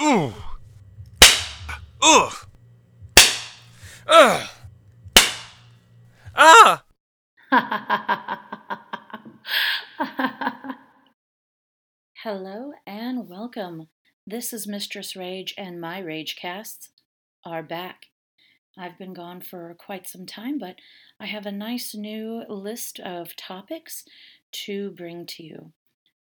Ooh. Ugh. Ugh. Ah. Hello and welcome. This is Mistress Rage, and my Rage casts are back. I've been gone for quite some time, but I have a nice new list of topics to bring to you.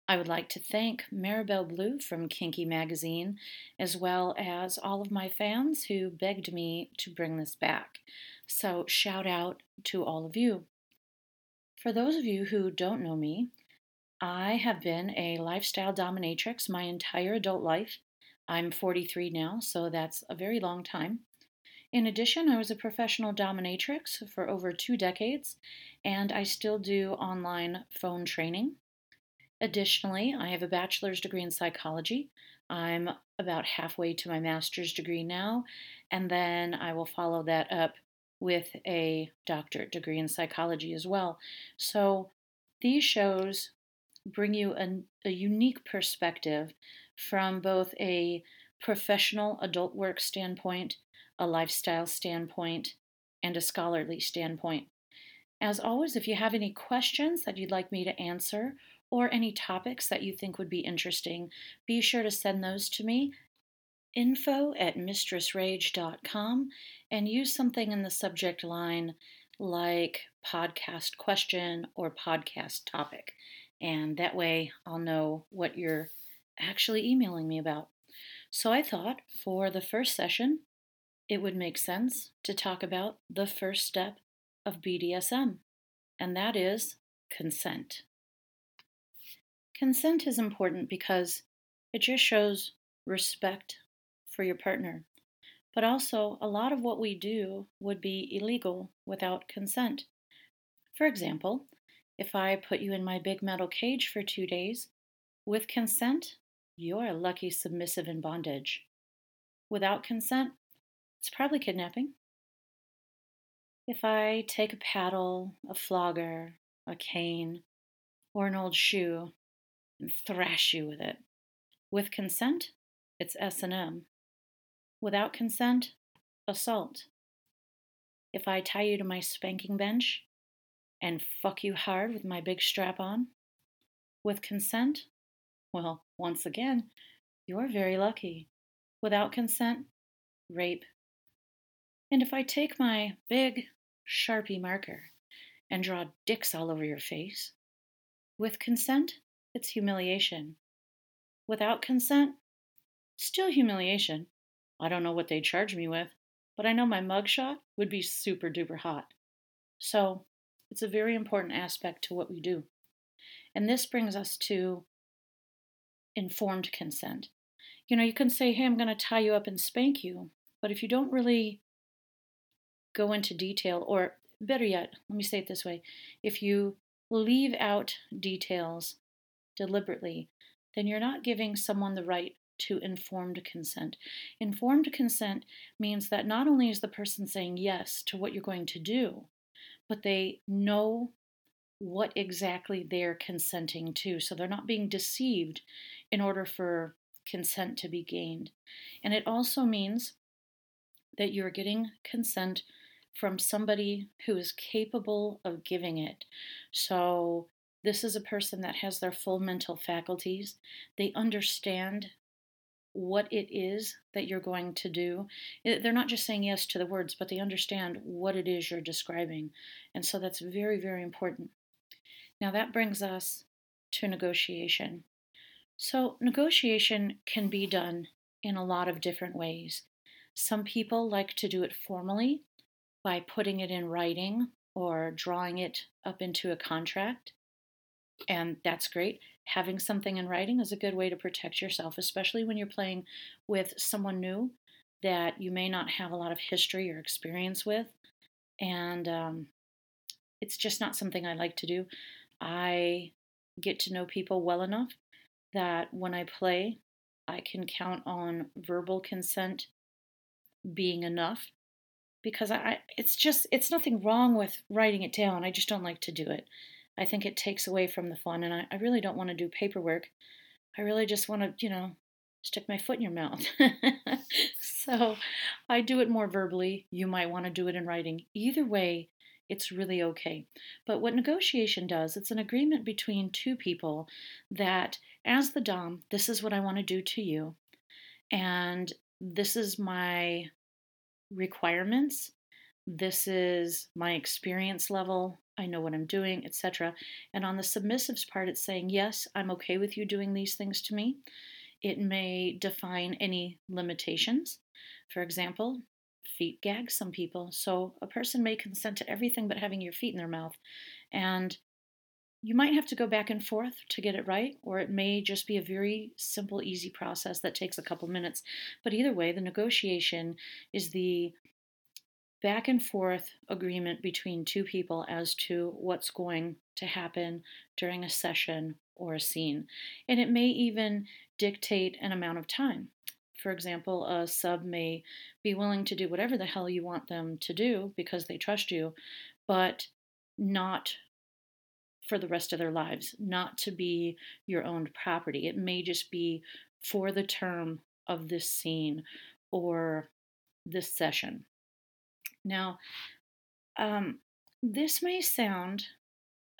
I would like to thank Maribel Blue from Kinky Magazine, as well as all of my fans who begged me to bring this back. So, shout out to all of you. For those of you who don't know me, I have been a lifestyle dominatrix my entire adult life. I'm 43 now, so that's a very long time. In addition, I was a professional dominatrix for over two decades, and I still do online phone training. Additionally, I have a bachelor's degree in psychology. I'm about halfway to my master's degree now, and then I will follow that up with a doctorate degree in psychology as well. So these shows bring you a, a unique perspective from both a professional adult work standpoint, a lifestyle standpoint, and a scholarly standpoint. As always, if you have any questions that you'd like me to answer or any topics that you think would be interesting, be sure to send those to me. Info at mistressrage.com and use something in the subject line like podcast question or podcast topic. And that way I'll know what you're actually emailing me about. So I thought for the first session, it would make sense to talk about the first step of BDSM, and that is consent. Consent is important because it just shows respect for your partner. But also, a lot of what we do would be illegal without consent. For example, if I put you in my big metal cage for two days, with consent, you're a lucky submissive in bondage. Without consent, it's probably kidnapping. If I take a paddle, a flogger, a cane, or an old shoe thrash you with it. With consent, it's S&M. Without consent, assault. If I tie you to my spanking bench and fuck you hard with my big strap on, with consent, well, once again, you're very lucky. Without consent, rape. And if I take my big Sharpie marker and draw dicks all over your face, with consent, it's humiliation. Without consent, still humiliation. I don't know what they'd charge me with, but I know my mugshot would be super duper hot. So it's a very important aspect to what we do. And this brings us to informed consent. You know, you can say, hey, I'm going to tie you up and spank you, but if you don't really go into detail, or better yet, let me say it this way if you leave out details deliberately, then you're not giving someone the right to informed consent. Informed consent means that not only is the person saying yes to what you're going to do, but they know what exactly they're consenting to. So they're not being deceived in order for consent to be gained. And it also means that you're getting consent from somebody who is capable of giving it. So this is a person that has their full mental faculties. They understand what it is that you're going to do. They're not just saying yes to the words, but they understand what it is you're describing. And so that's very, very important. Now, that brings us to negotiation. So, negotiation can be done in a lot of different ways. Some people like to do it formally by putting it in writing or drawing it up into a contract and that's great. Having something in writing is a good way to protect yourself, especially when you're playing with someone new that you may not have a lot of history or experience with. And um, it's just not something I like to do. I get to know people well enough that when I play, I can count on verbal consent being enough because I it's just it's nothing wrong with writing it down. I just don't like to do it. I think it takes away from the fun, and I, I really don't want to do paperwork. I really just want to, you know, stick my foot in your mouth. so I do it more verbally. You might want to do it in writing. Either way, it's really okay. But what negotiation does, it's an agreement between two people that, as the Dom, this is what I want to do to you, and this is my requirements, this is my experience level, I know what I'm doing, etc. And on the submissives part, it's saying, yes, I'm okay with you doing these things to me. It may define any limitations. For example, feet gag some people. So a person may consent to everything but having your feet in their mouth. And you might have to go back and forth to get it right, or it may just be a very simple, easy process that takes a couple minutes. But either way, the negotiation is the back and forth agreement between two people as to what's going to happen during a session or a scene. And it may even dictate an amount of time. For example, a sub may be willing to do whatever the hell you want them to do because they trust you, but not for the rest of their lives, not to be your owned property. It may just be for the term of this scene or this session. Now, um, this may sound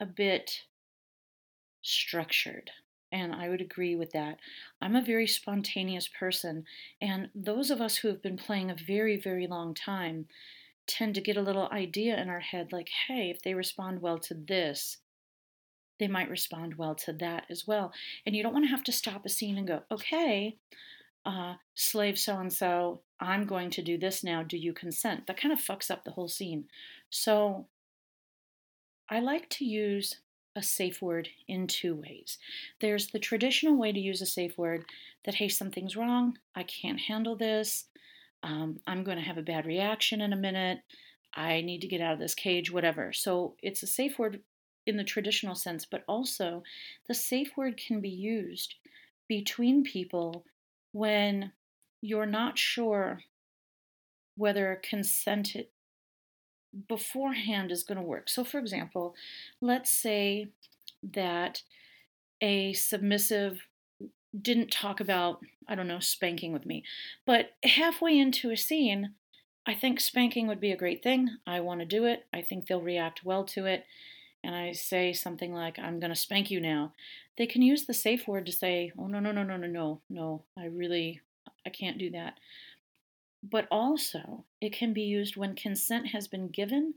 a bit structured, and I would agree with that. I'm a very spontaneous person, and those of us who have been playing a very, very long time tend to get a little idea in our head like, hey, if they respond well to this, they might respond well to that as well. And you don't want to have to stop a scene and go, okay, uh, slave so and so, I'm going to do this now. Do you consent? That kind of fucks up the whole scene. So I like to use a safe word in two ways. There's the traditional way to use a safe word that, hey, something's wrong. I can't handle this. Um, I'm going to have a bad reaction in a minute. I need to get out of this cage, whatever. So it's a safe word in the traditional sense, but also the safe word can be used between people when you're not sure whether consent beforehand is going to work. So, for example, let's say that a submissive didn't talk about, I don't know, spanking with me, but halfway into a scene, I think spanking would be a great thing. I want to do it. I think they'll react well to it. And I say something like, I'm going to spank you now they can use the safe word to say, oh, no, no, no, no, no, no, no, I really, I can't do that. But also, it can be used when consent has been given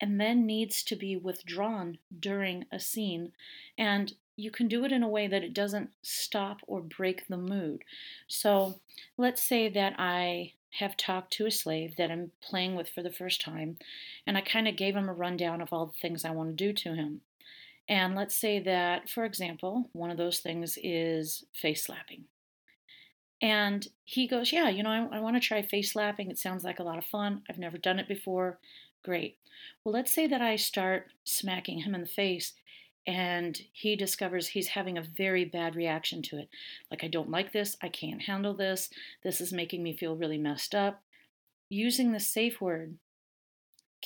and then needs to be withdrawn during a scene. And you can do it in a way that it doesn't stop or break the mood. So let's say that I have talked to a slave that I'm playing with for the first time, and I kind of gave him a rundown of all the things I want to do to him. And let's say that, for example, one of those things is face slapping. And he goes, Yeah, you know, I, I want to try face slapping. It sounds like a lot of fun. I've never done it before. Great. Well, let's say that I start smacking him in the face and he discovers he's having a very bad reaction to it. Like, I don't like this. I can't handle this. This is making me feel really messed up. Using the safe word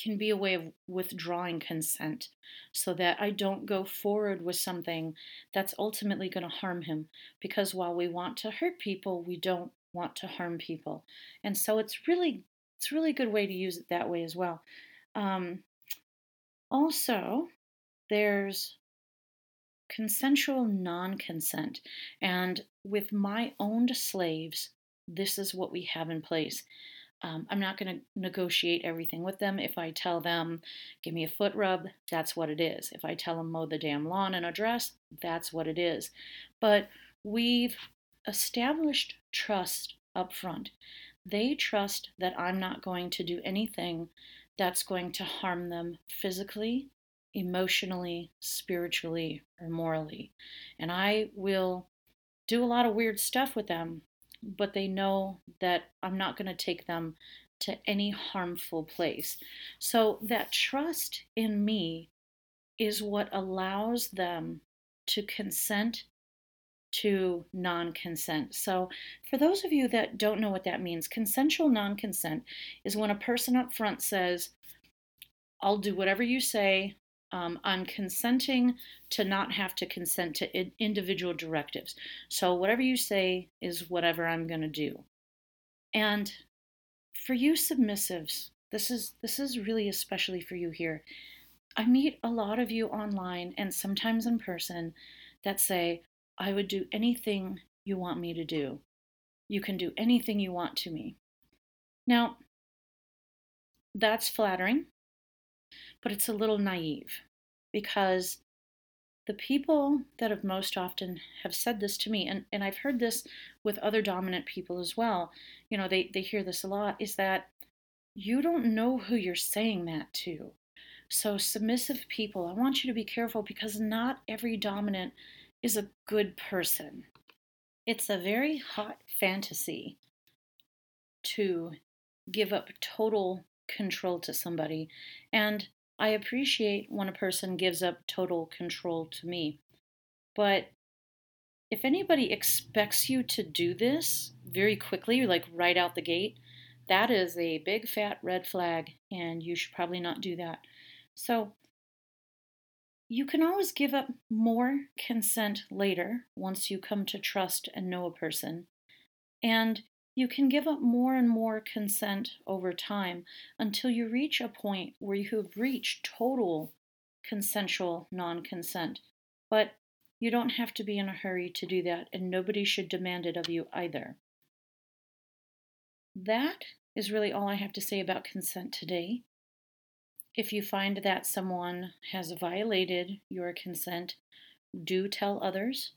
can be a way of withdrawing consent so that I don't go forward with something that's ultimately going to harm him. Because while we want to hurt people, we don't want to harm people. And so it's really it's really good way to use it that way as well. Um, also, there's consensual non consent. And with my owned slaves, this is what we have in place. Um, I'm not going to negotiate everything with them. If I tell them, give me a foot rub, that's what it is. If I tell them, mow the damn lawn in a dress, that's what it is. But we've established trust up front. They trust that I'm not going to do anything that's going to harm them physically, emotionally, spiritually, or morally. And I will do a lot of weird stuff with them but they know that I'm not going to take them to any harmful place. So that trust in me is what allows them to consent to non consent. So, for those of you that don't know what that means, consensual non consent is when a person up front says, I'll do whatever you say, Um, I'm consenting to not have to consent to in- individual directives. So whatever you say is whatever I'm going to do. And for you submissives, this is this is really especially for you here. I meet a lot of you online and sometimes in person that say, I would do anything you want me to do. You can do anything you want to me. Now, that's flattering, but it's a little naive because the people that have most often have said this to me, and, and I've heard this with other dominant people as well, you know, they, they hear this a lot, is that you don't know who you're saying that to. So, submissive people, I want you to be careful because not every dominant is a good person. It's a very hot fantasy to give up total control to somebody. And I appreciate when a person gives up total control to me. But if anybody expects you to do this very quickly, like right out the gate, that is a big fat red flag, and you should probably not do that. So you can always give up more consent later once you come to trust and know a person. And you can give up more and more consent over time until you reach a point where you have reached total consensual non consent. But you don't have to be in a hurry to do that, and nobody should demand it of you either. That is really all I have to say about consent today. If you find that someone has violated your consent, do tell others.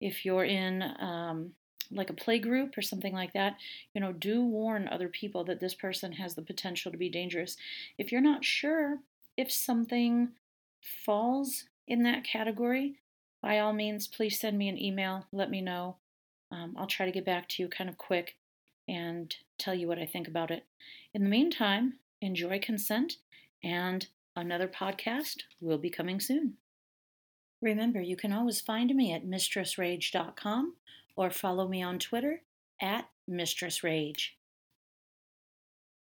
If you're in um, like a play group or something like that, you know, do warn other people that this person has the potential to be dangerous. If you're not sure if something falls in that category, by all means, please send me an email. Let me know. Um, I'll try to get back to you kind of quick and tell you what I think about it. In the meantime, enjoy consent and another podcast will be coming soon. Remember, you can always find me at mistressrage.com or follow me on Twitter at mistressrage.